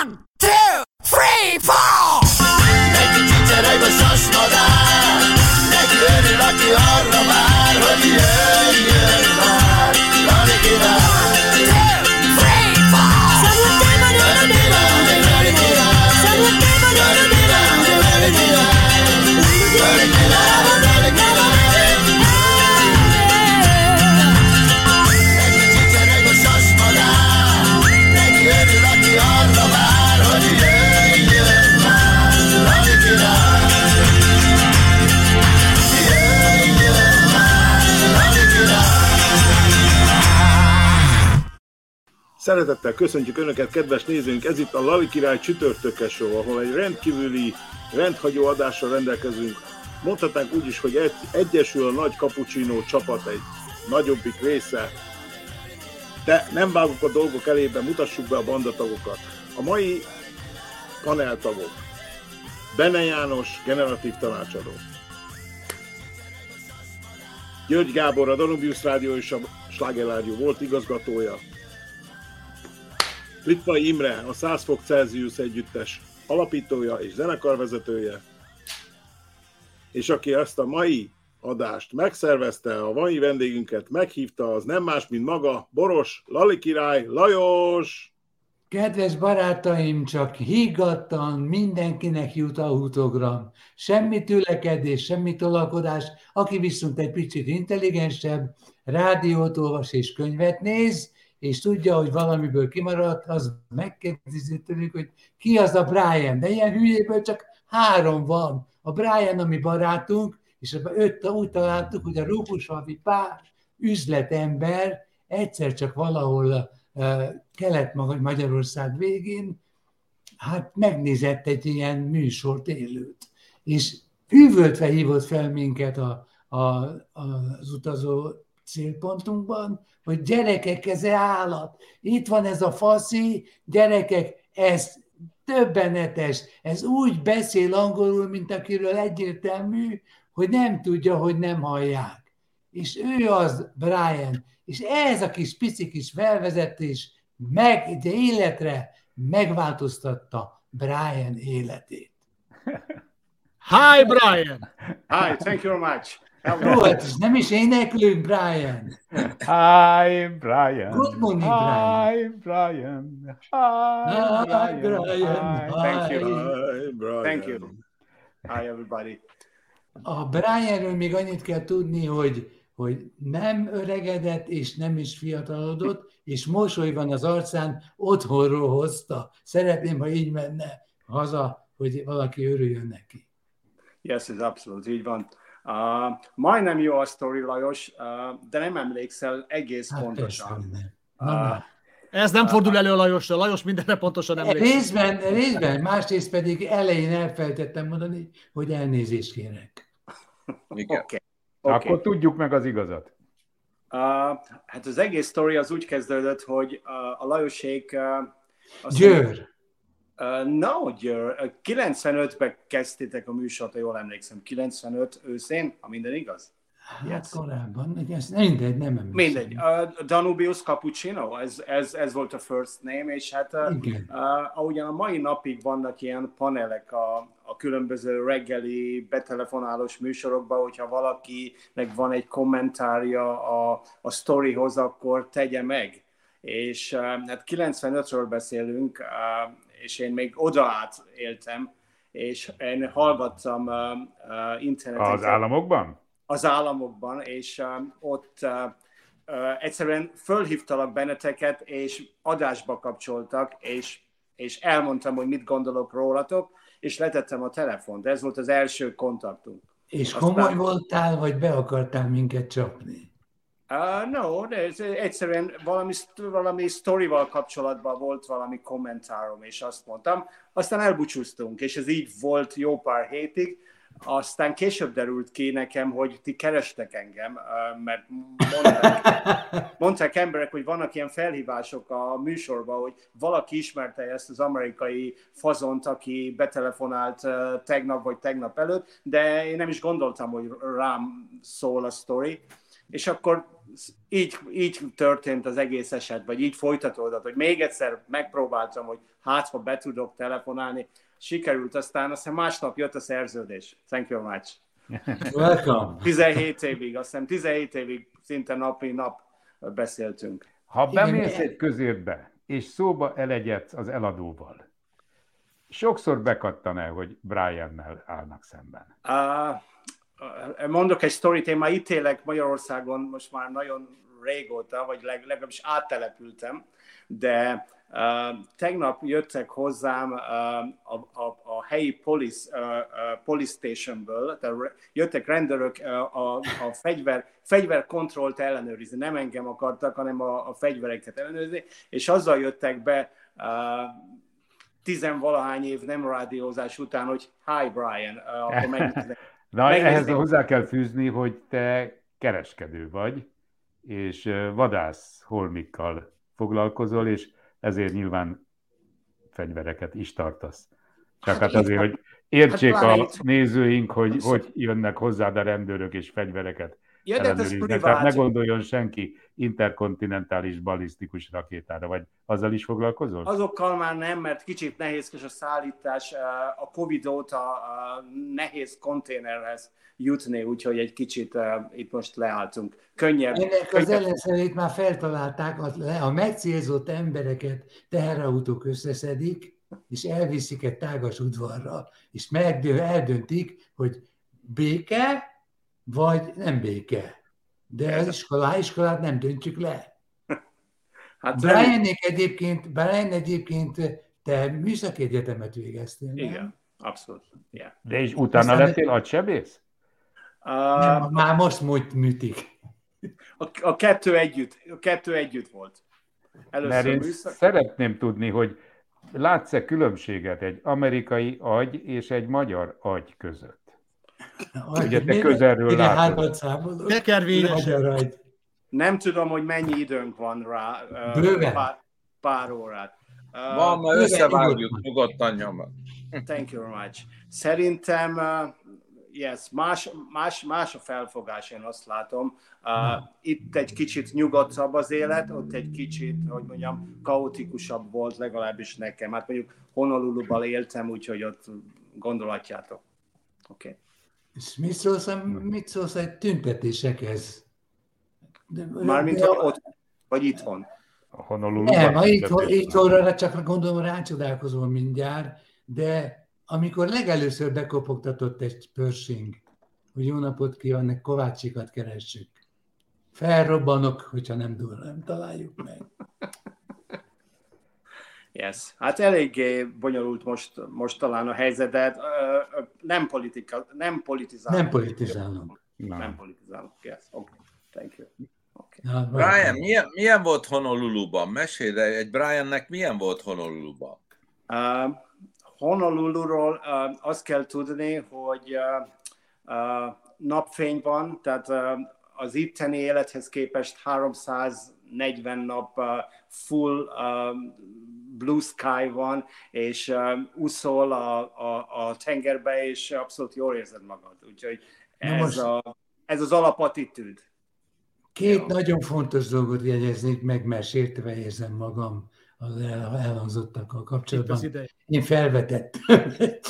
One, two, three, four! Neki csicsereg a sasmadár, neki örül, aki arra vár, hogy jöjjön Szeretettel köszöntjük Önöket, kedves nézőink! Ez itt a Lali Király csütörtökes show, ahol egy rendkívüli, rendhagyó adással rendelkezünk. Mondhatnánk úgy is, hogy egy, egyesül a nagy kapucsinó csapat egy nagyobbik része. De nem vágunk a dolgok elébe, mutassuk be a bandatagokat. A mai paneltagok. Bene János, generatív tanácsadó. György Gábor, a Danubius Rádió és a Sláger Rádió volt igazgatója. Litvai Imre, a 100 fok Celsius együttes alapítója és zenekarvezetője, és aki ezt a mai adást megszervezte, a mai vendégünket meghívta, az nem más, mint maga Boros Lali király Lajos! Kedves barátaim, csak higgadtan mindenkinek jut autogram. Semmi tülekedés, semmi tolakodás. Aki viszont egy picit intelligensebb, rádiót olvas és könyvet néz, és tudja, hogy valamiből kimaradt, az megkérdezi hogy ki az a Brian. De ilyen hülyéből csak három van. A Brian, ami barátunk, és ebben öt úgy találtuk, hogy a Rufushavi pár üzletember egyszer csak valahol uh, Kelet-Magyarország végén, hát megnézett egy ilyen műsort élőt. És hűvöltve hívott fel minket a, a, az utazó célpontunkban, hogy gyerekek, ez állat, itt van ez a faszi, gyerekek, ez többenetes, ez úgy beszél angolul, mint akiről egyértelmű, hogy nem tudja, hogy nem hallják. És ő az Brian, és ez a kis pici kis felvezetés meg, de életre megváltoztatta Brian életét. Hi, Brian! Hi, thank you very much. Ó, hát ez nem is éneklünk, Brian. Hi, Brian. Good morning, Brian. Hi, Brian. Hi, Hi, Brian. Hi. Thank you. Hi, Brian. Thank you. Hi, everybody. A Brianről még annyit kell tudni, hogy, hogy nem öregedett és nem is fiatalodott, és mosoly van az arcán, otthonról hozta. Szeretném, ha így menne haza, hogy valaki örüljön neki. Yes, ez abszolút így van. Uh, majdnem jó a sztori, Lajos, uh, de nem emlékszel egész Hát pontosan. nem. Na. Ez nem fordul elő a Lajosra. Lajos mindenre pontosan emlékszik. Részben, részben, másrészt pedig elején elfelejtettem mondani, hogy elnézést kérek. Oké. Okay. Okay. Akkor tudjuk meg az igazat. Uh, hát az egész sztori az úgy kezdődött, hogy uh, a Lajosék... Uh, Győr, Uh, no, Győr. Uh, 95-ben kezdtétek a műsort, ha jól emlékszem. 95 őszén, ha minden igaz? hát korábban, ez mindegy, nem emlékszem. Mindegy. Uh, Danubius Cappuccino, ez, ez, ez volt a first name, és hát Igen. uh, ahogyan a mai napig vannak ilyen panelek a, a különböző reggeli betelefonálós műsorokban, hogyha valakinek van egy kommentárja a, a storyhoz, akkor tegye meg. És hát 95-ről beszélünk, és én még oda át éltem, és én hallgattam uh, uh, interneten Az államokban? az államokban, és um, ott uh, uh, egyszerűen fölhívtalak benneteket, és adásba kapcsoltak, és, és elmondtam, hogy mit gondolok rólatok, és letettem a telefont. Ez volt az első kontaktunk. És Aztán- komoly voltál, vagy be akartál minket csapni? Uh, no, de egyszerűen valami, valami sztorival kapcsolatban volt valami kommentárom, és azt mondtam. Aztán elbúcsúztunk, és ez így volt jó pár hétig. Aztán később derült ki nekem, hogy ti kerestek engem, mert mondták, mondták emberek, hogy vannak ilyen felhívások a műsorban, hogy valaki ismerte ezt az amerikai fazont, aki betelefonált tegnap vagy tegnap előtt, de én nem is gondoltam, hogy rám szól a sztori. És akkor így, így történt az egész eset, vagy így folytatódott, hogy még egyszer megpróbáltam, hogy hát, ha be tudok telefonálni, sikerült, aztán aztán másnap jött a szerződés. Thank you very much. Welcome. 17 évig, azt hiszem 17 évig szinte napi nap beszéltünk. Ha bemész egy közértbe, és szóba elegyedsz az eladóval, sokszor bekattan el, hogy Brian-nel állnak szemben. Uh, mondok egy sztorit, én már itt élek Magyarországon most már nagyon régóta, vagy leg, legalábbis áttelepültem, de uh, tegnap jöttek hozzám uh, a, a, a helyi police, uh, uh, police stationből, tehát jöttek rendőrök uh, a, a fegyver, fegyverkontrollt ellenőrizni, nem engem akartak, hanem a, a fegyvereket ellenőrizni, és azzal jöttek be uh, tizenvalahány év nem rádiózás után, hogy hi Brian, uh, akkor megnéznek. Na, Megnézném. ehhez hozzá kell fűzni, hogy te kereskedő vagy, és vadász holmikkal foglalkozol, és ezért nyilván fegyvereket is tartasz. Csak hát, Hát azért, hogy értsék hát a nézőink, hogy hogy jönnek hozzád a rendőrök és fegyvereket Ja, de hát ez ellenőriznek. Tehát ne privát. gondoljon senki interkontinentális balisztikus rakétára, vagy azzal is foglalkozol? Azokkal már nem, mert kicsit nehézkes a szállítás, eh, a Covid óta eh, nehéz konténerhez jutni, úgyhogy egy kicsit eh, itt most leálltunk. Könnyebb. Ennek az ellenszerét már feltalálták, a megcélzott embereket teherautók összeszedik, és elviszik egy tágas udvarra, és megdő, eldöntik, hogy béke, vagy nem béke. De az iskolá, iskolát nem döntjük le. Hát nem- Brianék egyébként, Brian egyébként te műszaki egyetemet végeztél, nem? Igen, abszolút. Yeah. De és utána Aztán- lettél agysebész? Nem, Uh, már most múlt műtik. a, a, kettő együtt, a kettő együtt volt. Mert Először én műszak, szeretném tudni, hogy látsz-e különbséget egy amerikai agy és egy magyar agy között? Ugye te közelről mire látod. hármat számolok? Tekervényes. Magyar agy. nem tudom, hogy mennyi időnk van rá. uh, Bőven. Pár, pár órát. Uh, Van, mert Bőven összevágjuk, nyugodtan. nyomod. Thank you very much. Szerintem, uh, yes, más, más, más a felfogás, én azt látom. Uh, itt egy kicsit nyugodtabb az élet, ott egy kicsit, hogy mondjam, kaotikusabb volt legalábbis nekem. Hát mondjuk Honoluluban éltem, úgyhogy ott gondolhatjátok. Oké. Okay. És mit szólsz, a- mit szólsz a tüntetésekhez? De, Mármint, hogy ott, vagy itthon. A Honolulu. Nem, ha itt, itthonra csak gondolom rácsodálkozol mindjárt, de amikor legelőször bekopogtatott egy Pershing, hogy jó napot kívánok, Kovácsikat keressük. Felrobbanok, hogyha nem, dur, nem találjuk meg. Yes. Hát eléggé bonyolult most, most talán a helyzet, de ö, nem, politika, nem politizálunk. Nem politizálunk. Nem politizálunk. Yes. Okay. Thank you. Okay. Brian, milyen, milyen volt Honoluluban? Mesélj, de egy Briannek milyen volt Honoluluban? Uh, Honoluluról uh, azt kell tudni, hogy uh, uh, napfény van, tehát uh, az itteni élethez képest 340 nap uh, full uh, blue sky van, és uh, úszol a, a, a tengerbe, és abszolút jól érzed magad. Úgyhogy Na ez, most- a, ez az alapattitűd. Két Jó. nagyon fontos dolgot jegyeznék meg, mert sértve érzem magam az el- elhangzottakkal Itt kapcsolatban. az ideje. Én felvetettem egy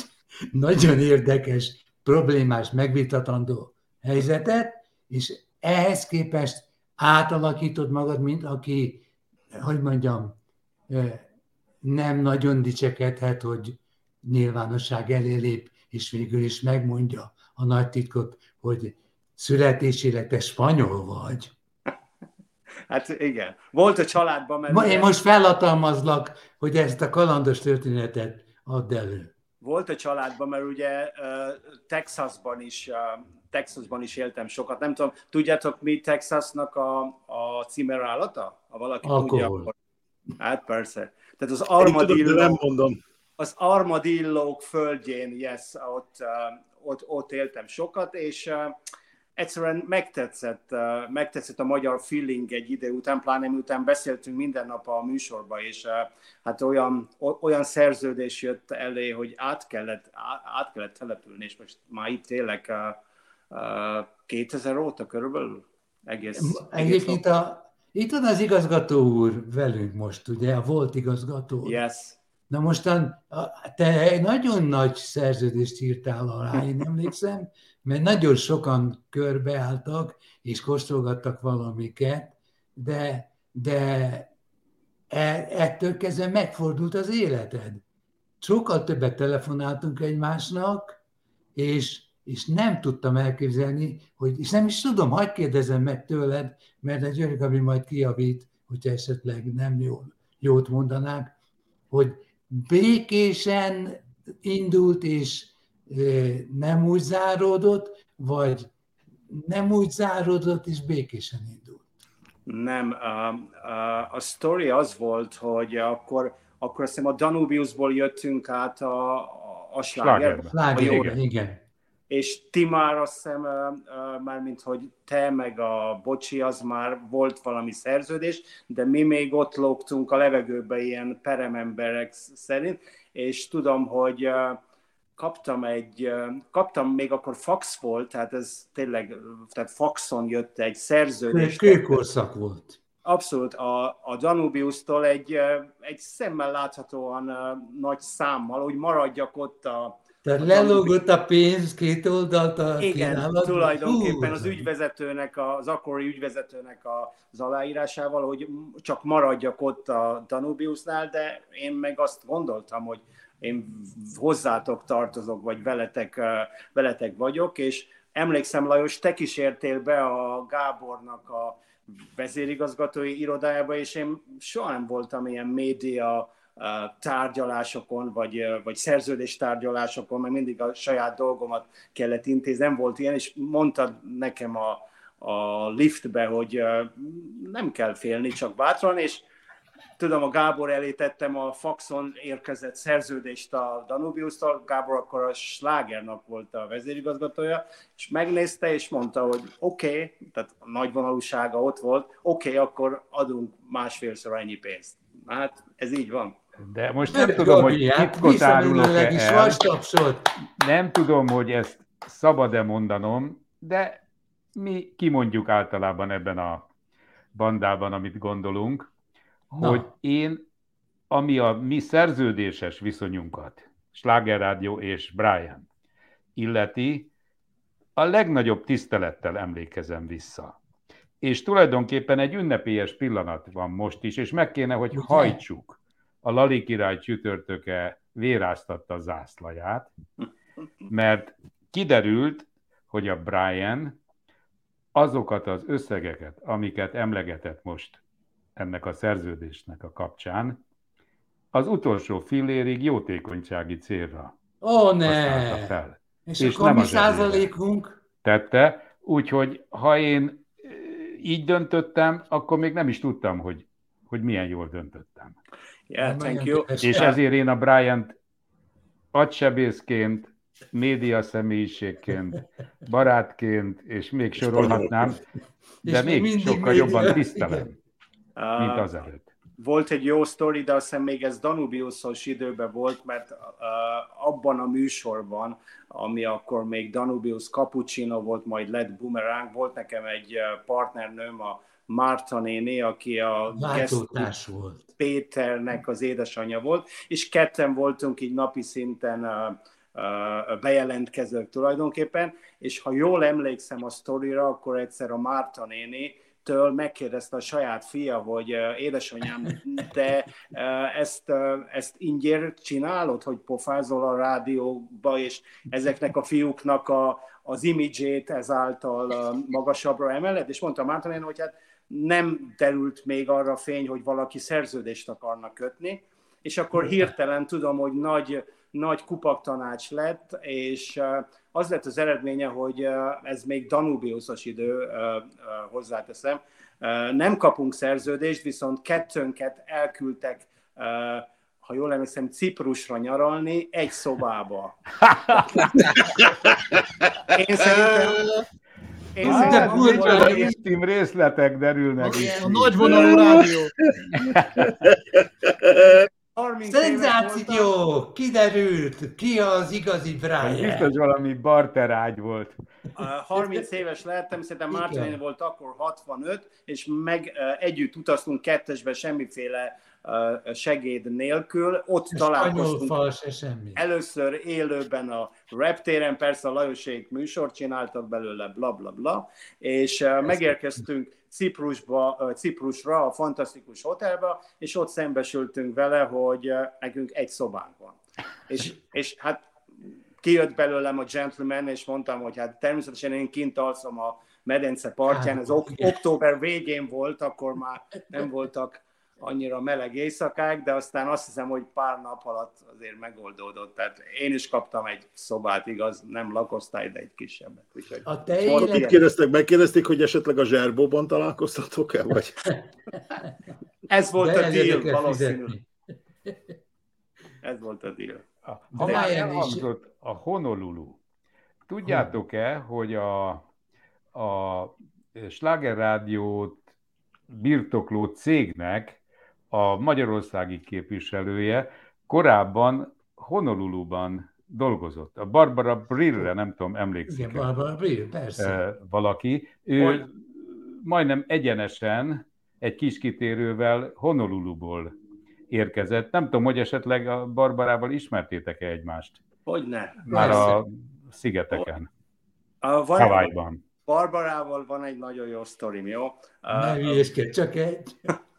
nagyon érdekes, problémás, megvitatandó helyzetet, és ehhez képest átalakítod magad, mint aki, hogy mondjam, nem nagyon dicsekedhet, hogy nyilvánosság elé lép, és végül is megmondja a nagy titkot, hogy születésileg te spanyol vagy. Hát igen. Volt a családban, mert... Ma, én most felhatalmazlak, hogy ezt a kalandos történetet add elő. Volt a családban, mert ugye Texasban is, Texasban is éltem sokat. Nem tudom, tudjátok mi Texasnak a, a címerállata? Ha valaki tudja, Alkohol. akkor... Hát persze. Tehát az armadillo, nem mondom. az armadillók földjén, yes, ott, uh, ott, ott éltem sokat, és uh, egyszerűen megtetszett, uh, megtetszett a magyar feeling egy idő után, pláne miután beszéltünk minden nap a műsorba, és hát olyan, olyan szerződés jött elé, hogy át kellett, át, kellett települni, és most már itt élek uh, uh, 2000 óta körülbelül. egész, egész Egyébként a, itt van az igazgató úr velünk most, ugye, a volt igazgató. Yes. Na mostan te egy nagyon nagy szerződést írtál alá, én emlékszem, mert nagyon sokan körbeálltak, és kóstolgattak valamiket, de, de e- ettől kezdve megfordult az életed. Sokkal többet telefonáltunk egymásnak, és, és nem tudtam elképzelni, hogy, és nem is tudom, hagyd kérdezem meg tőled, mert a György Gabi majd kijavít, hogyha esetleg nem jól, jót mondanák, hogy békésen indult, és nem úgy záródott, vagy nem úgy záródott, és békésen indult. Nem, a, a, a story az volt, hogy akkor, akkor azt hiszem a Danubiusból jöttünk át a, a, slágerbe. Slágerbe. Jó, igen. igen. És ti már azt hiszem, ö, ö, már mint hogy te meg a Bocsi, az már volt valami szerződés, de mi még ott lógtunk a levegőbe ilyen perememberek szerint, és tudom, hogy kaptam egy, kaptam még akkor fax volt, tehát ez tényleg, tehát faxon jött egy szerződés. Kőkorszak volt. Abszolút, a, a Danubius-tól egy, egy szemmel láthatóan nagy számmal, hogy maradjak ott a, Tehát lelógott a pénz két oldalt a Igen, kínálatban. tulajdonképpen Hú, az ügyvezetőnek, az akkori ügyvezetőnek a- az aláírásával, hogy csak maradjak ott a Danubiusnál, de én meg azt gondoltam, hogy én hozzátok tartozok, vagy veletek, veletek vagyok, és emlékszem, Lajos, te kísértél be a Gábornak a vezérigazgatói irodájába, és én soha nem voltam ilyen média tárgyalásokon, vagy, vagy szerződés tárgyalásokon, mert mindig a saját dolgomat kellett intézni, nem volt ilyen, és mondtad nekem a, a liftbe, hogy nem kell félni, csak bátran, és tudom, a Gábor elé tettem a faxon érkezett szerződést a Danubius-tal, Gábor akkor a Slágernak volt a vezérigazgatója, és megnézte, és mondta, hogy oké, okay, tehát a nagy vonalúsága ott volt, oké, okay, akkor adunk másfélszor ennyi pénzt. Hát ez így van. De most nem Gabi, tudom, hogy hát titkot árulok-e is el. Nem tudom, hogy ezt szabad-e mondanom, de mi kimondjuk általában ebben a bandában, amit gondolunk, Na. hogy én, ami a mi szerződéses viszonyunkat, Sláger Rádió és Brian illeti, a legnagyobb tisztelettel emlékezem vissza. És tulajdonképpen egy ünnepélyes pillanat van most is, és meg kéne, hogy hajtsuk. A Lali király csütörtöke véráztatta a zászlaját, mert kiderült, hogy a Brian azokat az összegeket, amiket emlegetett most ennek a szerződésnek a kapcsán, az utolsó fillérig jótékonysági célra Ó, ne! fel. És, És akkor nem mi százalékunk? Tette, úgyhogy ha én e, így döntöttem, akkor még nem is tudtam, hogy, hogy milyen jól döntöttem. Yeah, thank you. És ezért én a Bryant agysebészként, média személyiségként, barátként, és még sorolhatnám, de És még sokkal média- jobban tisztelem, mint Uh, azelőtt. volt egy jó sztori, de azt hiszem még ez Danubiusos időben volt, mert uh, abban a műsorban, ami akkor még Danubius Cappuccino volt, majd lett Boomerang, volt nekem egy uh, partnernőm, a Márta néni, aki a Látótárs volt. Péternek az édesanyja volt, és ketten voltunk így napi szinten uh, uh, bejelentkezők tulajdonképpen, és ha jól emlékszem a sztorira, akkor egyszer a Márta néni től megkérdezte a saját fia, hogy édesanyám, te ezt, ezt ingyér csinálod, hogy pofázol a rádióba, és ezeknek a fiúknak a, az imidzsét ezáltal magasabbra emeled, és mondta Márta néni, hogy hát nem derült még arra fény, hogy valaki szerződést akarna kötni, és akkor hirtelen tudom, hogy nagy, nagy kupaktanács lett, és az lett az eredménye, hogy ez még Danubiusos idő, hozzáteszem, nem kapunk szerződést, viszont kettőnket elküldtek, ha jól emlékszem, Ciprusra nyaralni egy szobába. Én szerintem, én Hát, de furcsa, ilyen- intim részletek derülnek. A nagyvonalú rádió. 30 éves Szenzáció! Kiderült, ki az igazi Ez Brian. biztos valami barterágy volt. A 30 éves lettem, szerintem Igen. Martin volt akkor 65, és meg ö, együtt utaztunk kettesbe semmiféle segéd nélkül. Ott találkoztunk Spanyolfal se semmi. először élőben a reptéren, persze a Lajosék műsort csináltak belőle, bla bla bla, és uh, megérkeztünk Ciprusba, Ciprusra, a fantasztikus hotelba, és ott szembesültünk vele, hogy nekünk egy szobánk van. És, és hát kijött belőlem a gentleman, és mondtam, hogy hát természetesen én kint alszom a medence partján, ez ok- október végén volt, akkor már nem voltak annyira meleg éjszakák, de aztán azt hiszem, hogy pár nap alatt azért megoldódott. Tehát én is kaptam egy szobát, igaz, nem lakosztály, de egy kisebbet. Úgyhogy A te Mit élet, kérdeztek? Megkérdezték, hogy esetleg a zserbóban találkoztatok-e? Vagy? ez volt de a deal, valószínűleg. Ez volt a deal. A, ha De már elhangzott a Honolulu, tudjátok-e, hogy a, a Sláger Rádiót birtokló cégnek a magyarországi képviselője korábban Honoluluban dolgozott. A Barbara Brillre, nem tudom, emlékszik Igen, Barbara Brill, persze. eh, valaki. Ő Hogy? majdnem egyenesen egy kis kitérővel Honoluluból érkezett. Nem tudom, hogy esetleg a Barbarával ismertétek-e egymást? Hogy ne? Már Persze. a szigeteken, A, van, Hawaii-ban. Barbarával van egy nagyon jó sztorim, jó? Ne Uh, csak egy.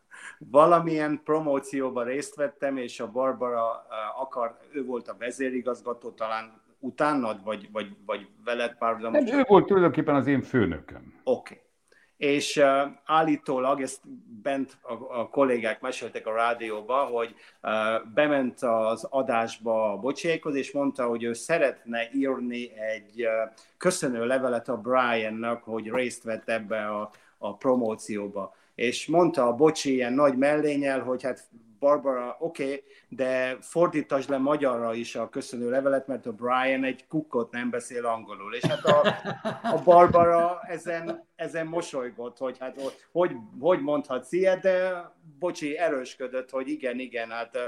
valamilyen promócióban részt vettem, és a Barbara akar, ő volt a vezérigazgató, talán utánad, vagy, vagy, vagy veled Nem, párhuzamosan. ő volt tulajdonképpen az én főnököm. Oké. Okay. És uh, állítólag, ezt bent a, a kollégák meséltek a rádióba, hogy uh, bement az adásba a bocsékhoz, és mondta, hogy ő szeretne írni egy uh, köszönő levelet a Briannak, hogy részt vett ebbe a, a promócióba. És mondta a bocsi ilyen nagy mellényel, hogy hát Barbara, oké, okay, de fordítasd le magyarra is a köszönő levelet, mert a Brian egy kukkot nem beszél angolul. És hát a, a Barbara ezen, ezen mosolygott, hogy hát hogy, hogy mondhatsz ilyet, de bocsi, erősködött, hogy igen, igen, hát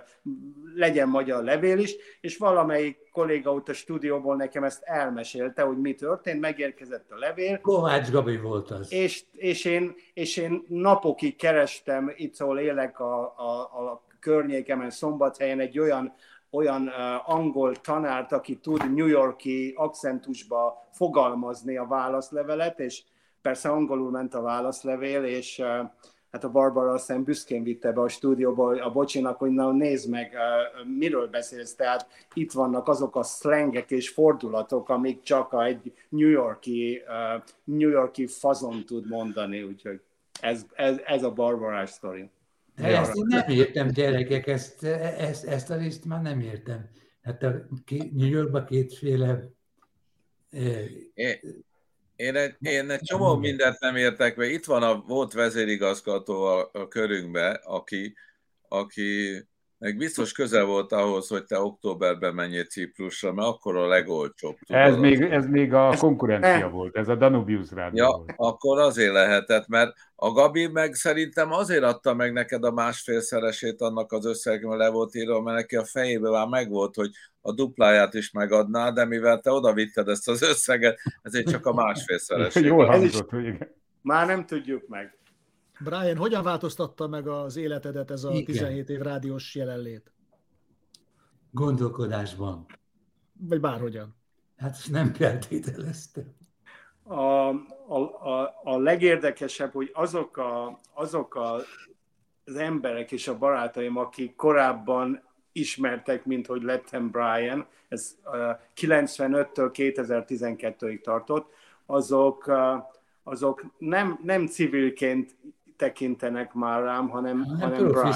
legyen magyar levél is, és valamelyik kolléga ott a stúdióból nekem ezt elmesélte, hogy mi történt, megérkezett a levél, Kovács Gabi volt az. és, és, én, és én napokig kerestem, itt szól élek a, a, a környékemen, Szombathelyen egy olyan, olyan uh, angol tanárt, aki tud New Yorki akcentusba fogalmazni a válaszlevelet, és persze angolul ment a válaszlevél, és hát a Barbara aztán büszkén vitte be a stúdióba a bocsinak, hogy na nézd meg, miről beszélsz, tehát itt vannak azok a szlengek és fordulatok, amik csak egy New Yorki, New Yorki fazon tud mondani, úgyhogy ez, ez, ez a Barbarás sztori. De ezt én nem értem, gyerekek, ezt, ezt, ezt a részt már nem értem. Hát a New Yorkban kétféle Én, egy, én egy csomó mindent nem értek be. Itt van a volt vezérigazgató a, a körünkbe, aki, aki meg biztos közel volt ahhoz, hogy te októberben menjél Ciprusra, mert akkor a legolcsóbb. tudod. Ez még, ez még a Ez- konkurencia nem. volt, ez a Danubius rádió Ja, volt. akkor azért lehetett, mert a Gabi meg szerintem azért adta meg neked a másfélszeresét annak az összegnek, mert le volt írva, mert neki a fejében már megvolt, hogy a dupláját is megadná, de mivel te oda vitted ezt az összeget, ezért csak a másfélszeresét. Jól hangzott, hogy igen. Már nem tudjuk meg. Brian, hogyan változtatta meg az életedet ez a Igen. 17 év rádiós jelenlét? gondolkodásban. Vagy bárhogyan. Hát ezt nem feltételeztem. a, a, a, a legérdekesebb, hogy azok, a, azok a, az emberek és a barátaim, akik korábban ismertek, mint hogy lettem Brian, ez uh, 95-től 2012-ig tartott, azok, uh, azok nem, nem civilként tekintenek már rám, hanem, Nem hanem Brian.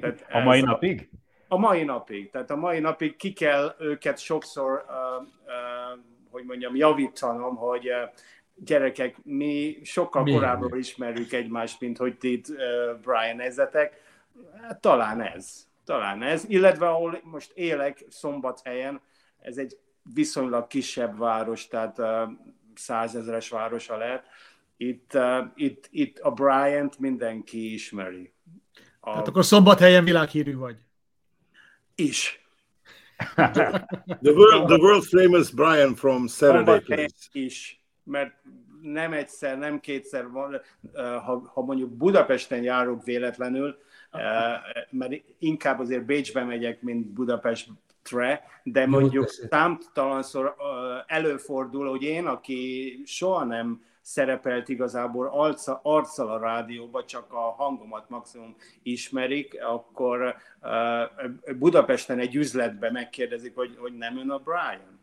Tehát A mai napig? a mai napig. Tehát a mai napig ki kell őket sokszor, uh, uh, hogy mondjam, javítanom, hogy uh, gyerekek, mi sokkal korábban ismerjük egymást, mint hogy ti uh, Brian. Hát, talán ez. Talán ez. Illetve ahol most élek Szombathelyen, ez egy viszonylag kisebb város, tehát uh, százezeres városa lehet. Itt, uh, itt, itt a Bryant mindenki ismeri. A, Tehát akkor szombathelyen világhírű vagy. is. The world, the world famous Brian from Saturday Place. is, mert nem egyszer, nem kétszer van, ha, ha mondjuk Budapesten járok véletlenül, eh, mert inkább azért Bécsbe megyek, mint Budapestre, de mondjuk számtalanszor eh, előfordul, hogy én, aki soha nem szerepelt igazából arca, arccal a rádióba, csak a hangomat maximum ismerik, akkor eh, Budapesten egy üzletbe megkérdezik, hogy, hogy nem ön a Brian.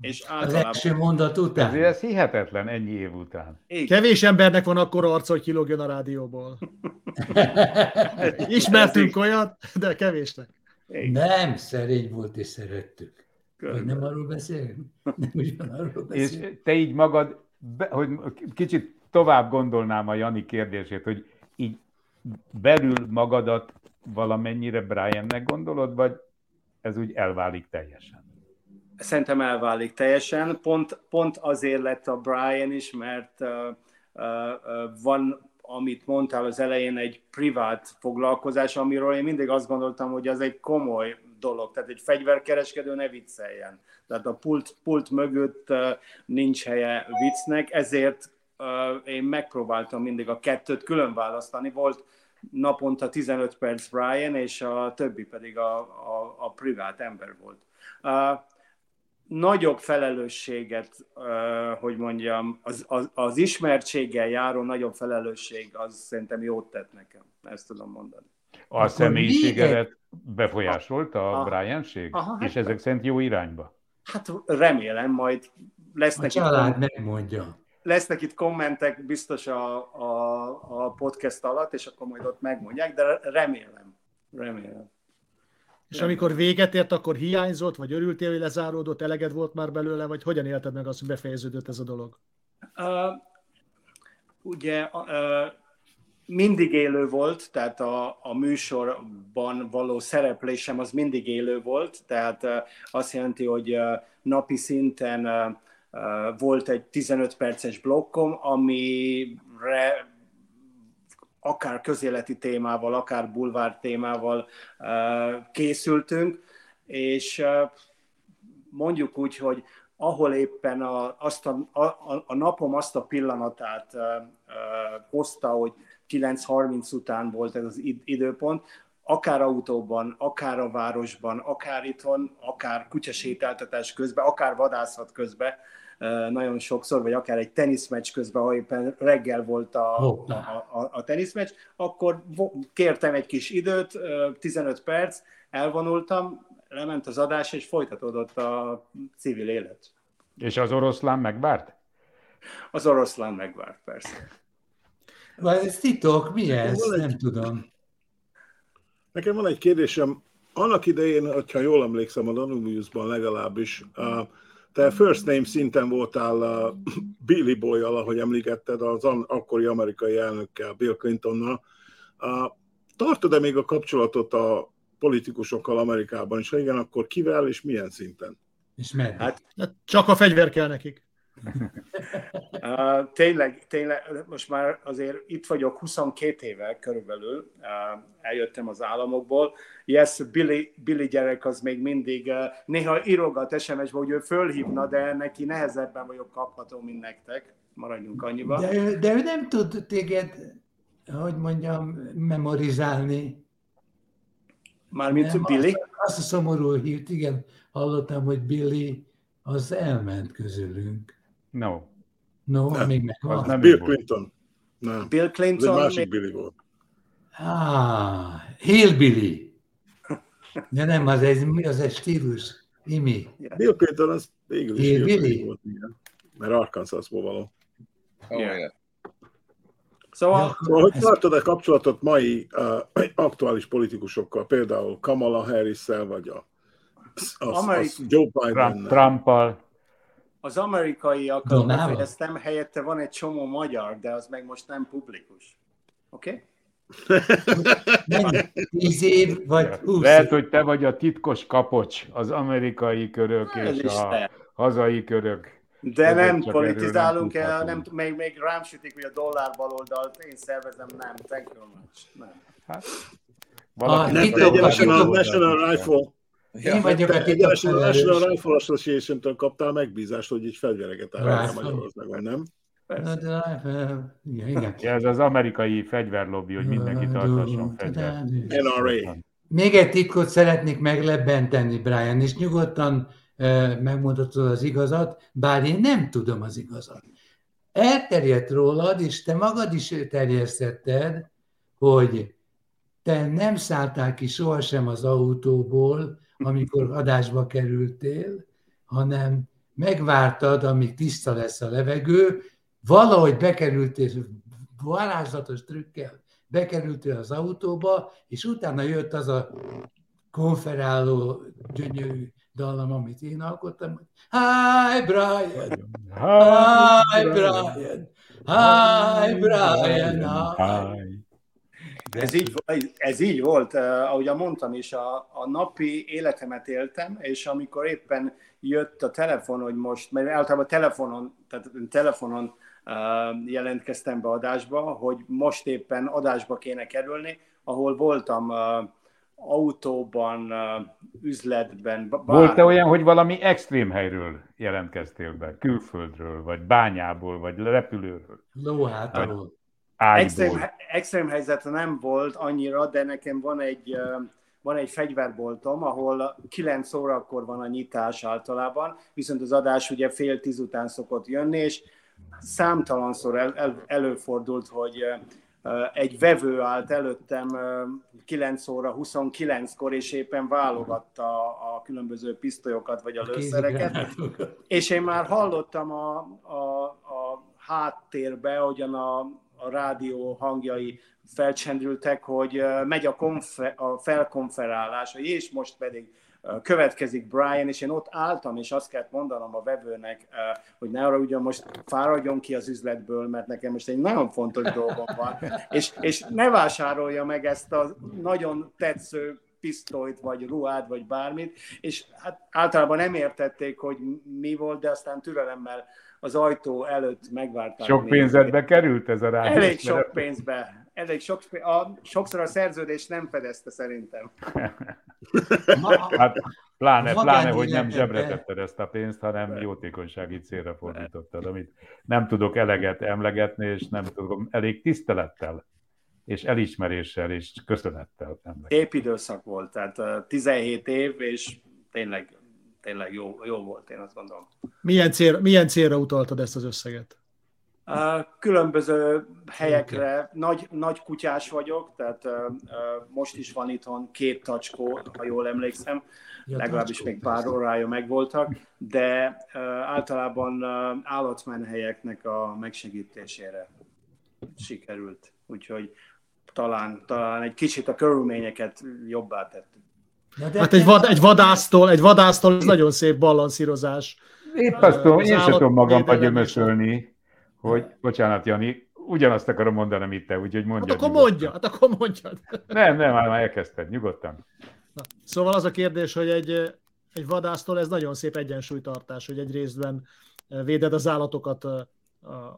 És Az általában... első mondat Ezért után. ez hihetetlen ennyi év után. Igen. Kevés embernek van akkor arca, hogy kilógjon a rádióból. Ismertünk olyat, de kevésnek. Nem, szerény volt és szerettük. Körülbelül. nem arról beszélünk? Nem ugyanarról És beszélünk. te így magad, be, hogy kicsit tovább gondolnám a Jani kérdését, hogy így belül magadat valamennyire Briannek gondolod, vagy ez úgy elválik teljesen? Szerintem elválik teljesen. Pont, pont azért lett a Brian is, mert uh, uh, van, amit mondtál az elején, egy privát foglalkozás, amiről én mindig azt gondoltam, hogy az egy komoly dolog. Tehát egy fegyverkereskedő ne vicceljen. Tehát a pult, pult mögött nincs helye viccnek, ezért én megpróbáltam mindig a kettőt külön választani. Volt naponta 15 perc Brian, és a többi pedig a, a, a privát ember volt. Nagyobb felelősséget, hogy mondjam, az, az, az ismertséggel járó nagyobb felelősség, az szerintem jót tett nekem. Ezt tudom mondani. A személyiségedet befolyásolta a Aha. Brianség? Aha, hát És ezek szerint jó irányba? Hát remélem, majd A lesznek, itt, család megmondja. lesznek itt kommentek biztos a, a, a podcast alatt, és akkor majd ott megmondják, de remélem. Remélem. És amikor véget ért, akkor hiányzott, vagy örültél, hogy lezáródott, eleged volt már belőle, vagy hogyan élted meg azt, hogy befejeződött ez a dolog? Uh, ugye uh, mindig élő volt, tehát a, a műsorban való szereplésem az mindig élő volt, tehát uh, azt jelenti, hogy uh, napi szinten uh, volt egy 15 perces blokkom, amire akár közéleti témával, akár bulvár témával készültünk, és mondjuk úgy, hogy ahol éppen a, azt a, a, a napom azt a pillanatát uh, hozta, hogy 9.30 után volt ez az id- időpont, akár autóban, akár a városban, akár itthon, akár kutyasétáltatás közben, akár vadászat közben, nagyon sokszor, vagy akár egy teniszmeccs közben, ha éppen reggel volt a, a, Hoppá. a, a teniszmeccs, akkor kértem egy kis időt, uh, 15 perc, elvonultam, lement az adás, és folytatódott a civil élet. És az oroszlán megvárt? Az oroszlán megvárt, persze. Vagy ez titok, mi ez? Van egy- Nem tudom. Nekem van egy kérdésem. Annak idején, hogyha jól emlékszem, a Danubiusban legalábbis, te first name szinten voltál a Billy boy ahogy említetted, az akkori amerikai elnökkel, Bill Clintonnal. Tartod-e még a kapcsolatot a politikusokkal Amerikában, és ha igen, akkor kivel és milyen szinten? És meddig? Hát- Hát csak a fegyver kell nekik. Uh, tényleg, tényleg, most már azért itt vagyok 22 éve körülbelül, uh, eljöttem az államokból. Yes, Billy, Billy gyerek az még mindig, uh, néha írogat SMS-be, hogy ő fölhívna, de neki nehezebben vagyok kapható, mint nektek. Maradjunk annyiba. De ő, de ő nem tud téged, hogy mondjam, memorizálni. Mármint Nem, Billy? Azt, azt a szomorú hírt, igen, hallottam, hogy Billy az elment közülünk. No. No, Nem, még megvan. az nem Bill. Clinton. Nem, Bill ez egy Clinton, másik még, Billy volt. Ah, Hillbilly. De nem, az egy, mi az egy stílus. Imi. Bill Clinton az végül is Hillbilly? Hillbilly volt, igen. Mert Arkansasból való. Oh, igen. szóval Szóval, hogy Ez- tartod-e kapcsolatot mai uh, aktuális politikusokkal, például Kamala harris vagy a, az, Amerik- az Joe Trump, biden Trumpal. Az amerikaiakkal befejeztem, helyette van egy csomó magyar, de az meg most nem publikus. Oké? Okay? Tíz év, vagy húsz Lehet, év? hogy te vagy a titkos kapocs, az amerikai körök Ez és is a te. hazai körök. De nem politizálunk nem el, nem, még, még rám sütik, hogy a dollár baloldalt én szervezem, nem, thank you very much. Nem. Hát, Ah, egyenesen a titok. National Rifle. Én vagyok a Te egyenesen a Rifle Association-től kaptál megbízást, hogy így fegyvereket állítál. Magyarországon, nem? Igen, igen. Ja, ez az amerikai fegyverlobby, hogy mindenki tartasson fegyvert. NRA. Még egy titkot szeretnék meglebbenteni, Brian, és nyugodtan megmutatod az igazat, bár én nem tudom az igazat. Elterjedt rólad, és te magad is terjesztetted, hogy te nem szálltál ki sohasem az autóból, amikor adásba kerültél, hanem megvártad, amíg tiszta lesz a levegő, valahogy bekerültél varázslatos trükkel, bekerültél az autóba, és utána jött az a konferáló gyönyörű dallam, amit én alkottam, hogy Hi Brian, Hi Brian, Hi Brian, hi. Ez így, ez így volt, eh, ahogy mondtam is, a, a napi életemet éltem, és amikor éppen jött a telefon, hogy most, mert általában telefonon, tehát telefonon eh, jelentkeztem be adásba, hogy most éppen adásba kéne kerülni, ahol voltam eh, autóban, eh, üzletben, bár, Volt-e olyan, hogy valami extrém helyről jelentkeztél be? Külföldről, vagy bányából, vagy repülőről, Lóhátalól. Extrém, ágyból? extrém helyzet nem volt annyira, de nekem van egy, van egy fegyverboltom, ahol 9 órakor van a nyitás általában, viszont az adás ugye fél tíz után szokott jönni, és számtalanszor el, el, előfordult, hogy egy vevő állt előttem ö, 9 óra 29-kor, és éppen válogatta a különböző pisztolyokat vagy a lőszereket. És én már hallottam a, a, a háttérbe, hogyan a, a rádió hangjai felcsendültek, hogy megy a, konfe, a felkonferálás, és most pedig következik Brian, és én ott álltam, és azt kellett mondanom a vevőnek, hogy ne arra ugyan most fáradjon ki az üzletből, mert nekem most egy nagyon fontos dolgom van, és, és ne vásárolja meg ezt a nagyon tetsző pisztolyt, vagy ruhát, vagy bármit, és hát általában nem értették, hogy mi volt, de aztán türelemmel az ajtó előtt megvárták. Sok még. pénzedbe került ez a rádió? Elég sok pénzbe. Elég sok, a, sokszor a szerződés nem fedezte szerintem. Hát pláne, pláne, hogy nem zsebre tetted ezt a pénzt, hanem jótékonysági célra fordítottad, amit nem tudok eleget emlegetni, és nem tudom elég tisztelettel, és elismeréssel, és köszönettel emlegetni. Szép időszak volt, tehát ö, 17 év, és tényleg, tényleg jó, jó volt, én azt gondolom. Milyen, cél, milyen célra utaltad ezt az összeget? Különböző helyekre, nagy, nagy kutyás vagyok, tehát most is van itthon két tacskó, ha jól emlékszem, Ja, legalábbis tacskó, még pár órája megvoltak, de általában állatmenhelyeknek a megsegítésére sikerült. Úgyhogy talán, talán egy kicsit a körülményeket jobbá tettük. Hát egy, vad, egy vadásztól, egy vadásztól ez nagyon szép balanszírozás. Épp azt tudom, én sem tudom magamba gyömösölni, hogy, bocsánat Jani, ugyanazt akarom mondani, amit te, úgyhogy Hát mondjad. akkor nyugodtan. mondja, hát akkor mondjad. Nem, nem, már már elkezdted, nyugodtan. Na, szóval az a kérdés, hogy egy, egy vadásztól ez nagyon szép egyensúlytartás, hogy egy részben eh, véded az állatokat eh,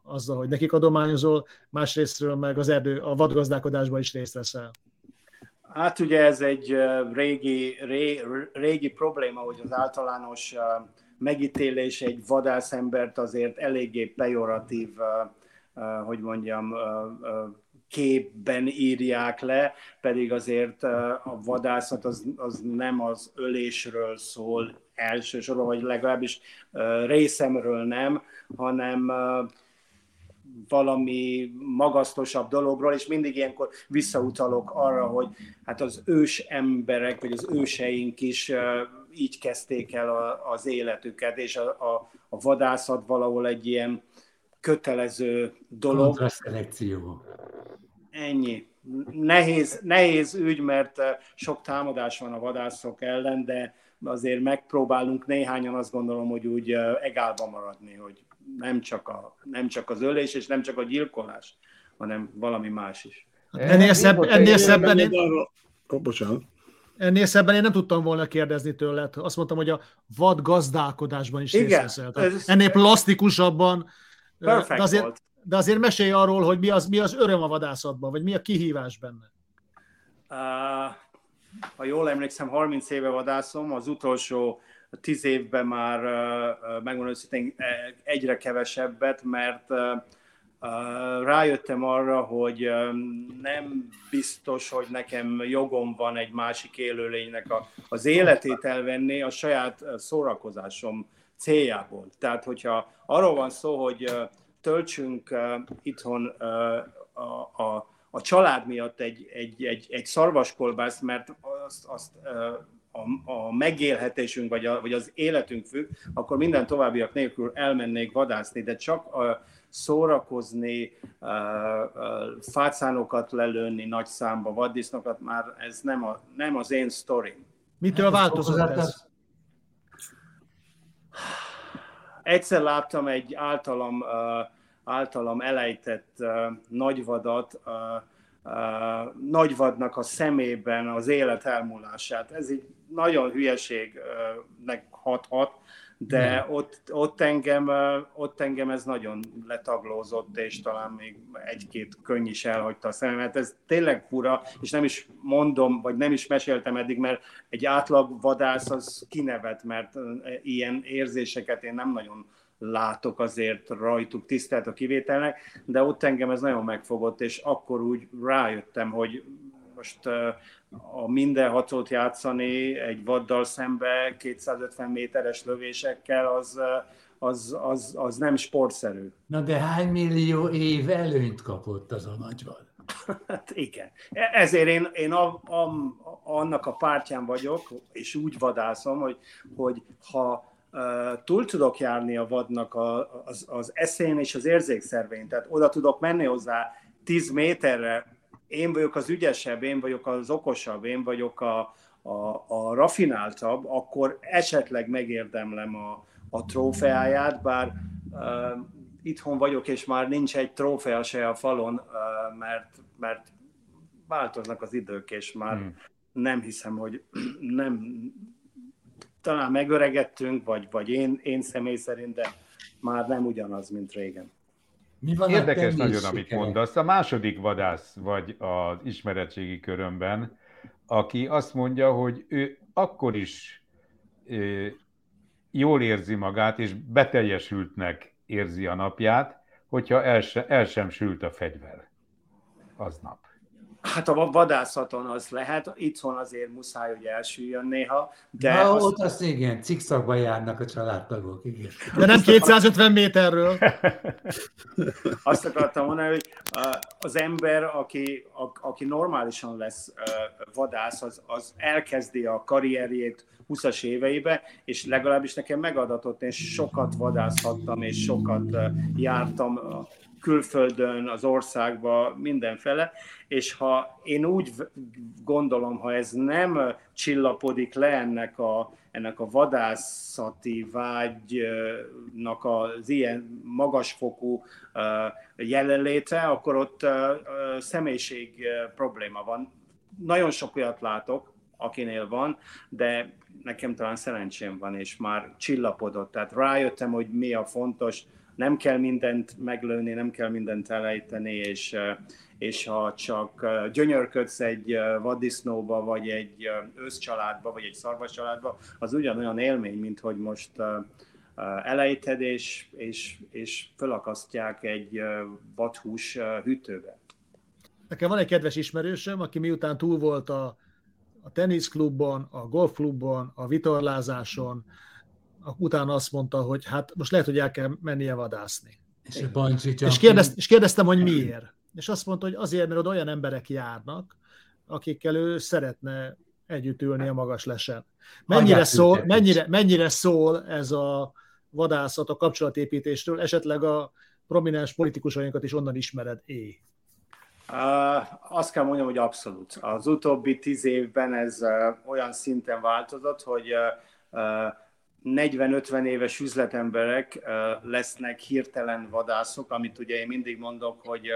azzal, hogy nekik adományozol, másrésztről meg az erdő, a vadgazdálkodásban is részt veszel. Hát ugye ez egy régi, ré, régi probléma, hogy az általános megítélés egy vadászembert azért eléggé pejoratív, hogy mondjam, képben írják le, pedig azért a vadászat az, az nem az ölésről szól elsősorban, vagy legalábbis részemről nem, hanem valami magasztosabb dologról, és mindig ilyenkor visszautalok arra, hogy hát az ős emberek, vagy az őseink is így kezdték el a, az életüket, és a, a, a vadászat valahol egy ilyen kötelező dolog. kontraszelekció. Ennyi. Nehéz, nehéz ügy, mert sok támadás van a vadászok ellen, de azért megpróbálunk néhányan azt gondolom, hogy úgy egálba maradni, hogy nem csak, a, nem csak az ölés, és nem csak a gyilkolás, hanem valami más is. Ennél, szebb, ennél, szebben én, Oh, bocsánat. ennél szebben én nem tudtam volna kérdezni tőled. Azt mondtam, hogy a vad gazdálkodásban is Igen, ez- Ennél plastikusabban. Perfect de azért, volt. de azért mesélj arról, hogy mi az, mi az öröm a vadászatban, vagy mi a kihívás benne. Uh, ha jól emlékszem, 30 éve vadászom, az utolsó 10 évben már megmondom őszintén egyre kevesebbet, mert rájöttem arra, hogy nem biztos, hogy nekem jogom van egy másik élőlénynek a, az életét elvenni a saját szórakozásom céljából. Tehát, hogyha arról van szó, hogy töltsünk itthon a, a, a család miatt egy, egy, egy, egy szarvaskolbászt, mert azt, azt a, a megélhetésünk vagy, a, vagy az életünk függ, akkor minden továbbiak nélkül elmennék vadászni, de csak a, szórakozni, fácánokat lelőni nagy számba, vaddisznókat, már ez nem, a, nem az én sztorim. Mitől változott ez? Egyszer láttam egy általam, általam elejtett nagyvadat, nagyvadnak a szemében az élet elmúlását. Ez egy nagyon hülyeségnek hathat, de ott, ott, engem, ott engem ez nagyon letaglózott, és talán még egy-két könny is elhagyta a szememet. Ez tényleg fura, és nem is mondom, vagy nem is meséltem eddig, mert egy átlag vadász az kinevet, mert ilyen érzéseket én nem nagyon látok azért rajtuk tisztelt a kivételnek, de ott engem ez nagyon megfogott, és akkor úgy rájöttem, hogy most a minden hatot játszani egy vaddal szembe 250 méteres lövésekkel, az, az, az, az nem sportszerű. Na de hány millió év előnyt kapott az a nagyvad? Hát igen. Ezért én, én a, a, annak a pártján vagyok, és úgy vadászom, hogy, hogy ha túl tudok járni a vadnak a, az, az eszén és az érzékszervén, tehát oda tudok menni hozzá 10 méterre, én vagyok az ügyesebb, én vagyok az okosabb, én vagyok a, a, a rafináltabb, akkor esetleg megérdemlem a, a trófeáját, bár uh, itthon vagyok, és már nincs egy trófea se a falon, uh, mert, mert változnak az idők, és már hmm. nem hiszem, hogy nem, talán megöregettünk, vagy, vagy én, én személy szerint, de már nem ugyanaz, mint régen. Mi van Érdekes nagyon, amit mondasz. A második vadász vagy az ismeretségi körömben, aki azt mondja, hogy ő akkor is jól érzi magát, és beteljesültnek érzi a napját, hogyha el, se, el sem sült a fegyver aznap. Hát a vadászaton az lehet, itthon azért muszáj, hogy elsüljön néha. De Na, azt... ott azt igen, cikszakban járnak a családtagok, igen. De nem 250 méterről. Azt akartam mondani, hogy az ember, aki, aki normálisan lesz vadász, az, az elkezdi a karrierjét 20-as éveibe, és legalábbis nekem megadatott, én sokat vadászhattam, és sokat jártam külföldön, az országba, mindenfele, és ha én úgy gondolom, ha ez nem csillapodik le ennek a, ennek a vadászati vágynak az ilyen magasfokú jelenléte, akkor ott személyiség probléma van. Nagyon sok olyat látok, akinél van, de nekem talán szerencsém van, és már csillapodott. Tehát rájöttem, hogy mi a fontos, nem kell mindent meglőni, nem kell mindent elejteni, és, és ha csak gyönyörködsz egy vaddisznóba, vagy egy őszcsaládba, vagy egy szarvascsaládba, az ugyanolyan élmény, mint hogy most elejted, és, és, és fölakasztják egy vadhús hűtőbe. Nekem van egy kedves ismerősöm, aki miután túl volt a, a teniszklubban, a golfklubban, a vitorlázáson, utána azt mondta, hogy hát most lehet, hogy el kell mennie vadászni. És, és, kérdezt, és kérdeztem, hogy miért. És azt mondta, hogy azért, mert oda olyan emberek járnak, akikkel ő szeretne együtt ülni a magas lesen. Mennyire szól, mennyire, mennyire szól ez a vadászat a kapcsolatépítésről, esetleg a prominens politikusainkat is onnan ismered é? Uh, azt kell mondjam, hogy abszolút. Az utóbbi tíz évben ez uh, olyan szinten változott, hogy uh, 40-50 éves üzletemberek lesznek hirtelen vadászok, amit ugye én mindig mondok, hogy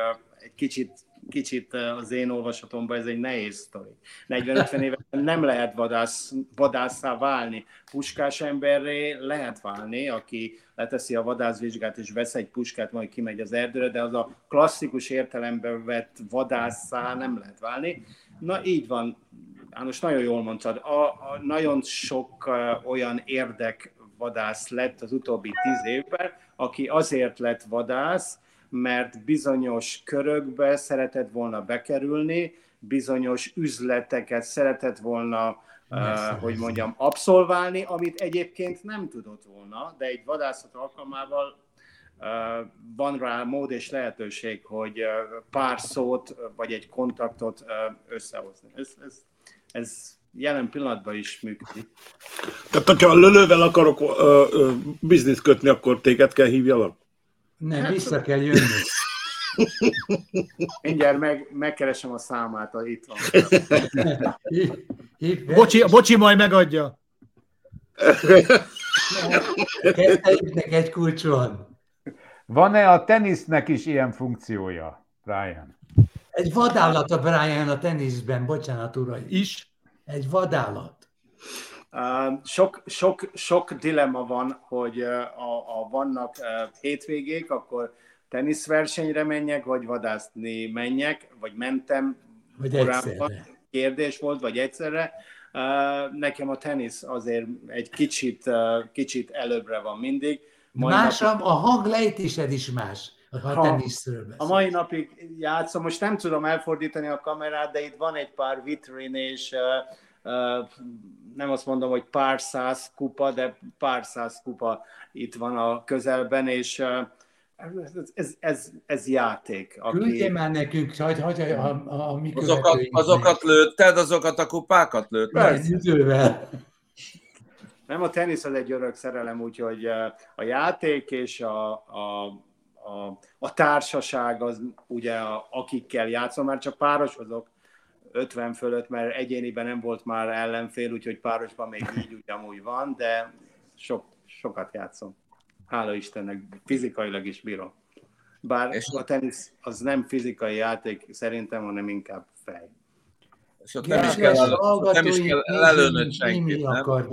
egy kicsit, kicsit az én olvasatomban ez egy nehéz sztori. 40-50 évesen nem lehet vadász, vadászá válni. Puskás emberré lehet válni, aki leteszi a vadászvizsgát és vesz egy puskát, majd kimegy az erdőre, de az a klasszikus értelemben vett vadászá nem lehet válni. Na így van, János, nagyon jól mondtad, a, a nagyon sok uh, olyan érdekvadász lett az utóbbi tíz évben, aki azért lett vadász, mert bizonyos körökbe szeretett volna bekerülni, bizonyos üzleteket szeretett volna, uh, hogy mondjam, abszolválni, amit egyébként nem tudott volna, de egy vadászat alkalmával uh, van rá mód és lehetőség, hogy uh, pár szót vagy egy kontaktot összehozni. Ez, ez, ez jelen pillanatban is működik. Tehát, hogyha a lölővel akarok uh, uh, bizniszt kötni, akkor téged kell hívjalak? Nem, hát, vissza kell jönni. Mindjárt meg, megkeresem a számát, a itt van. bocsi, bocsi, majd megadja. Kettőjüknek egy kulcs van. Van-e a tenisznek is ilyen funkciója, Brian? Egy vadállat a Brian a teniszben, bocsánat urai. Is? Egy vadállat. Sok, sok, sok dilemma van, hogy a, a vannak hétvégék, akkor teniszversenyre menjek, vagy vadászni menjek, vagy mentem. Vagy egyszerre. Kérdés volt, vagy egyszerre. Nekem a tenisz azért egy kicsit, kicsit előbbre van mindig. Mai más napig... a hanglejtésed is más. Ha, ha teniszről A mai napig játszom, most nem tudom elfordítani a kamerát, de itt van egy pár vitrin, és uh, uh, nem azt mondom, hogy pár száz kupa, de pár száz kupa itt van a közelben, és uh, ez, ez, ez, ez játék. Aki... Küldje már nekünk, hogy, hogy a, a, a mi azokat, azokat lőtted, azokat a kupákat lőtted? Idővel. Nem, a tenisz az egy örök szerelem, úgyhogy a játék és a, a, a, a társaság az ugye, a, akikkel játszom, már csak párosozok 50 fölött, mert egyéniben nem volt már ellenfél, úgyhogy párosban még így ugyanúgy van, de sok, sokat játszom hála Istennek, fizikailag is bírom. Bár és a tenisz az nem fizikai játék szerintem, hanem inkább fej. És ott nem is kell, nem is kell lelőnöd senkit, nem? Akar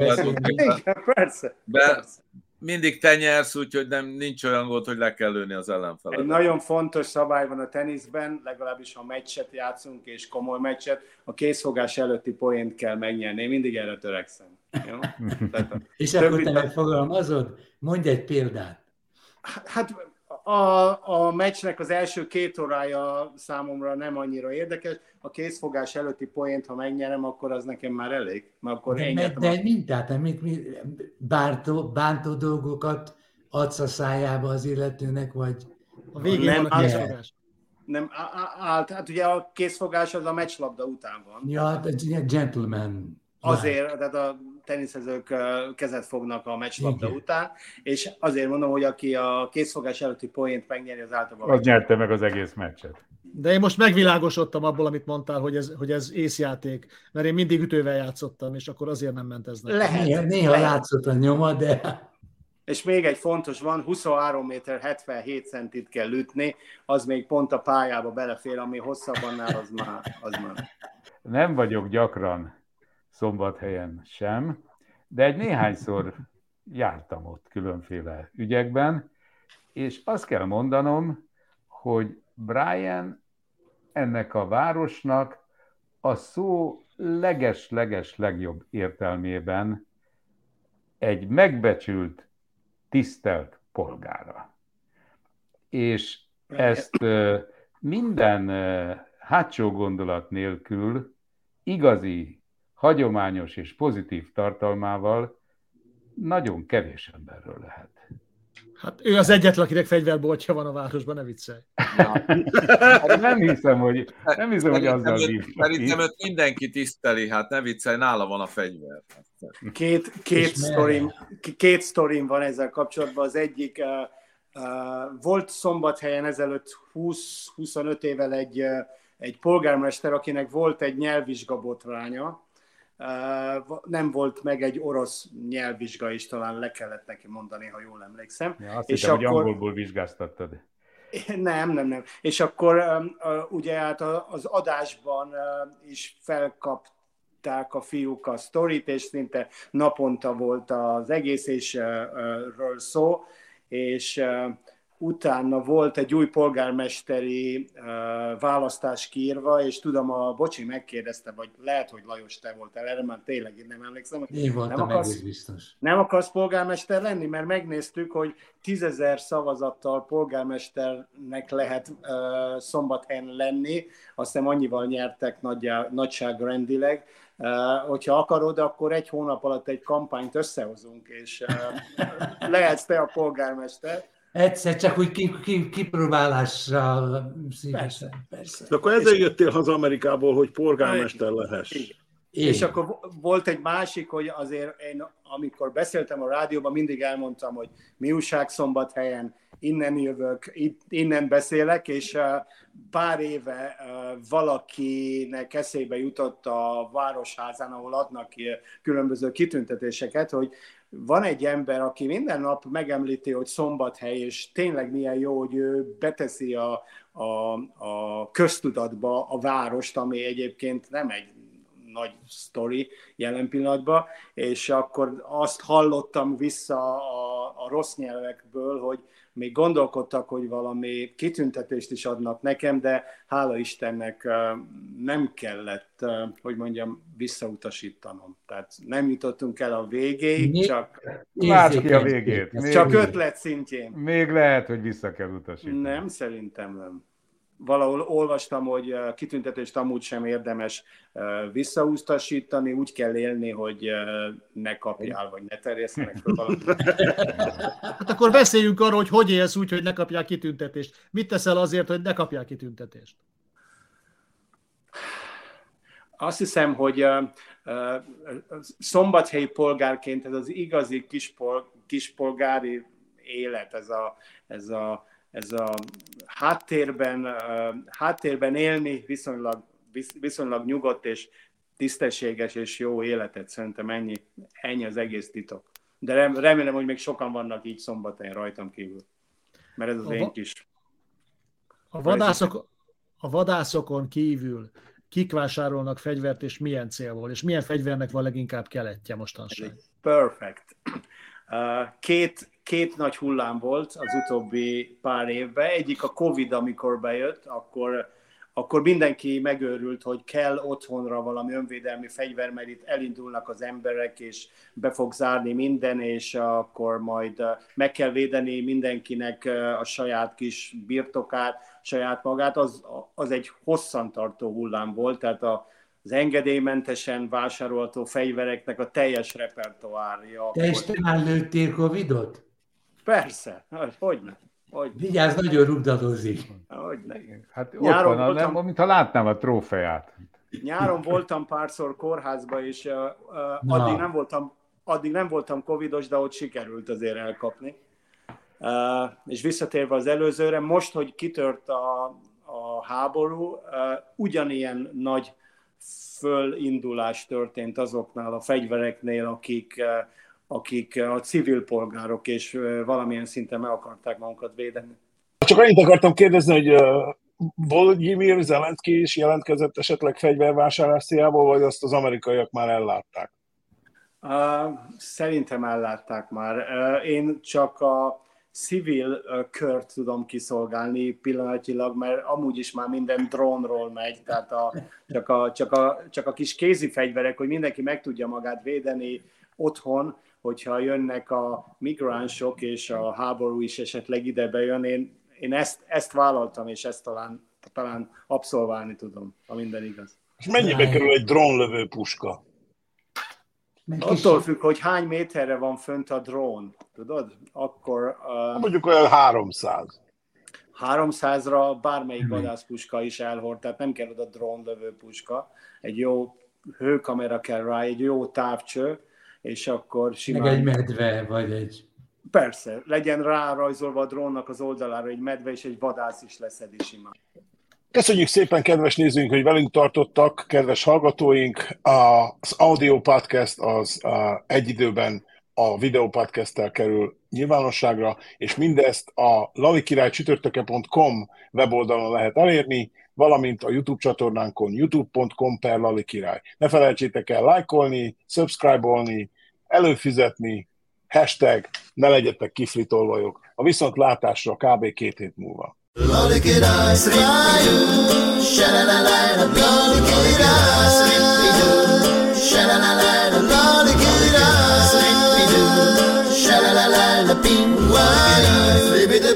persze, Be, persze. Mindig te nyersz, úgyhogy nem, nincs olyan gond, hogy le kell lőni az ellenfelet. Egy nagyon fontos szabály van a teniszben, legalábbis ha meccset játszunk, és komoly meccset, a készfogás előtti poént kell megnyerni. Én mindig erre törekszem. Jó? Tehát és akkor te megfogalmazod? Mondj egy példát. Hát a, a meccsnek az első két órája számomra nem annyira érdekes. A készfogás előtti poént, ha megnyerem, akkor az nekem már elég. Mert akkor de, de, de egy mintát, amit mi, bántó, bántó dolgokat adsz a szájába az illetőnek, vagy... A végén nem, a készfogás. Nem, állt, hát ugye a készfogás az a meccslabda után van. Ja, gentleman. Azért, tehát a teniszezők kezet fognak a meccslabda Igen. után, és azért mondom, hogy aki a készfogás előtti poént megnyeri, az általában... Az nyerte meg az egész meccset. De én most megvilágosodtam abból, amit mondtál, hogy ez, hogy ez észjáték, mert én mindig ütővel játszottam, és akkor azért nem ment ez nekem. Lehet, néha, néha lehet. látszott a nyoma, de... És még egy fontos van, 23 méter 77 centit kell ütni, az még pont a pályába belefér, ami hosszabban az már, az már. Nem vagyok gyakran szombathelyen sem, de egy néhányszor jártam ott különféle ügyekben, és azt kell mondanom, hogy Brian ennek a városnak a szó leges-leges legjobb értelmében egy megbecsült, tisztelt polgára. És ezt minden hátsó gondolat nélkül igazi hagyományos és pozitív tartalmával nagyon kevés emberről lehet. Hát ő az egyetlen, akinek fegyverboltja van a városban, ne viccelj. Hát nem hiszem, hogy, nem hiszem, hogy azzal őt, Szerintem őt mindenki tiszteli, hát ne viccelj, nála van a fegyver. Két, két, sztorim, két sztorim van ezzel kapcsolatban. Az egyik, uh, uh, volt szombathelyen ezelőtt 20-25 évvel egy, uh, egy polgármester, akinek volt egy nyelvvizsgabotránya, nem volt meg egy orosz nyelvvizsga is, talán le kellett neki mondani, ha jól emlékszem. Ja, azt és hittem, akkor... hogy angolból vizsgáztattad. Nem, nem, nem. És akkor ugye hát az adásban is felkapták a fiúk a sztorit, és szinte naponta volt az egész és ről szó, és utána volt egy új polgármesteri uh, választás kiírva, és tudom, a Bocsi megkérdezte, vagy lehet, hogy Lajos, te voltál erre, már tényleg én nem emlékszem. Én voltam nem akarsz, biztos. Nem akarsz polgármester lenni? Mert megnéztük, hogy tízezer szavazattal polgármesternek lehet uh, szombathelyen lenni, azt hiszem annyival nyertek nagyjá, nagyságrendileg. Uh, hogyha akarod, akkor egy hónap alatt egy kampányt összehozunk, és uh, lehetsz te a polgármester. Egyszer csak úgy ki, ki, kipróbálással szívesen. Persze. De akkor ezzel jöttél haza Amerikából, hogy polgármester lehess. Én. És akkor volt egy másik, hogy azért én, amikor beszéltem a rádióban, mindig elmondtam, hogy mi újság szombathelyen, innen jövök, itt, innen beszélek, és pár éve valakinek eszébe jutott a Városházán, ahol adnak ki különböző kitüntetéseket, hogy van egy ember, aki minden nap megemlíti, hogy szombathely, és tényleg milyen jó, hogy ő beteszi a, a, a köztudatba a várost, ami egyébként nem egy nagy sztori jelen pillanatban, és akkor azt hallottam vissza a, a rossz nyelvekből, hogy még gondolkodtak, hogy valami kitüntetést is adnak nekem, de hála Istennek nem kellett, hogy mondjam, visszautasítanom. Tehát nem jutottunk el a végéig, Mi- csak, Várd ki a végét. Még, csak ötlet szintjén. még lehet, hogy vissza kell utasítani. Nem, szerintem nem. Valahol olvastam, hogy eh, kitüntetést amúgy sem érdemes eh, visszautasítani, úgy kell élni, hogy eh, ne kapjál, vagy ne terjesztenek valamit. Hát akkor beszéljünk arról, hogy hogy élsz úgy, hogy ne kapják kitüntetést. Mit teszel azért, hogy ne kapják kitüntetést? Azt hiszem, hogy szombathelyi polgárként ez az igazi kispol, kispolgári élet, ez a, ez a, ez a háttérben, háttérben élni viszonylag, visz, viszonylag nyugodt és tisztességes és jó életet, szerintem ennyi, ennyi az egész titok. De rem, remélem, hogy még sokan vannak így szombathelyen rajtam kívül. Mert ez az A én kis... A vadászok, a vadászokon kívül kik vásárolnak fegyvert, és milyen célból, és milyen fegyvernek van leginkább keletje mostanság? Perfect. Két, két nagy hullám volt az utóbbi pár évben. Egyik a Covid, amikor bejött, akkor, akkor mindenki megőrült, hogy kell otthonra valami önvédelmi fegyver, mert itt elindulnak az emberek, és be fog zárni minden, és akkor majd uh, meg kell védeni mindenkinek uh, a saját kis birtokát, saját magát. Az, az egy hosszantartó hullám volt, tehát a, az engedélymentesen vásárolható fegyvereknek a teljes repertoárja. Te is te már lőttél Covidot? Persze, hogy- hogyne. Hogy, Vigyázz, nagyon rugdadozik. hogyne. Hát ott Nyáron van, voltam- nem, mintha látnám a trófeát. Nyáron voltam párszor kórházba, és uh, uh, addig, nem voltam, addig nem voltam covidos, de ott sikerült azért elkapni. Uh, és visszatérve az előzőre, most, hogy kitört a, a háború, uh, ugyanilyen nagy fölindulás történt azoknál a fegyvereknél, akik, uh, akik a civil polgárok, és valamilyen szinten meg akarták magukat védeni. Csak annyit akartam kérdezni, hogy Volodymyr Zelenszky is jelentkezett esetleg fegyvervásárlás céljából, vagy azt az amerikaiak már ellátták? Uh, szerintem ellátták már. Uh, én csak a civil uh, kört tudom kiszolgálni pillanatilag, mert amúgy is már minden drónról megy, tehát a, csak, a, csak, a, csak a kis kézi fegyverek, hogy mindenki meg tudja magát védeni otthon, hogyha jönnek a migránsok, és a háború is esetleg ide bejön. Én, én ezt, ezt vállaltam, és ezt talán, talán abszolválni tudom, ha minden igaz. És mennyibe kerül egy drónlövő puska? Kis- Attól függ, hogy hány méterre van fönt a drón, tudod? Akkor uh, Mondjuk olyan 300. 300-ra bármelyik vadászpuska is elhord, tehát nem kell oda drónlövő puska. Egy jó hőkamera kell rá, egy jó távcső, és akkor Meg simán... egy medve, vagy egy... Persze, legyen rárajzolva a drónnak az oldalára egy medve, és egy vadász is leszedi simán. Köszönjük szépen, kedves nézőink, hogy velünk tartottak, kedves hallgatóink. Az audio podcast az egy időben a videó podcasttel kerül nyilvánosságra, és mindezt a lalikirálycsütörtöke.com weboldalon lehet elérni, valamint a YouTube csatornánkon youtube.com per lalikirály. Ne felejtsétek el lájkolni, subscribe-olni, előfizetni, hashtag ne legyetek kifritolvajok. A viszontlátásra kb. két hét múlva. Lolikidai, sripidu, shalalala, lolikidai, sripidu, shalalala, lolikidai, sripidu, shalalala, pingwani, sripidu,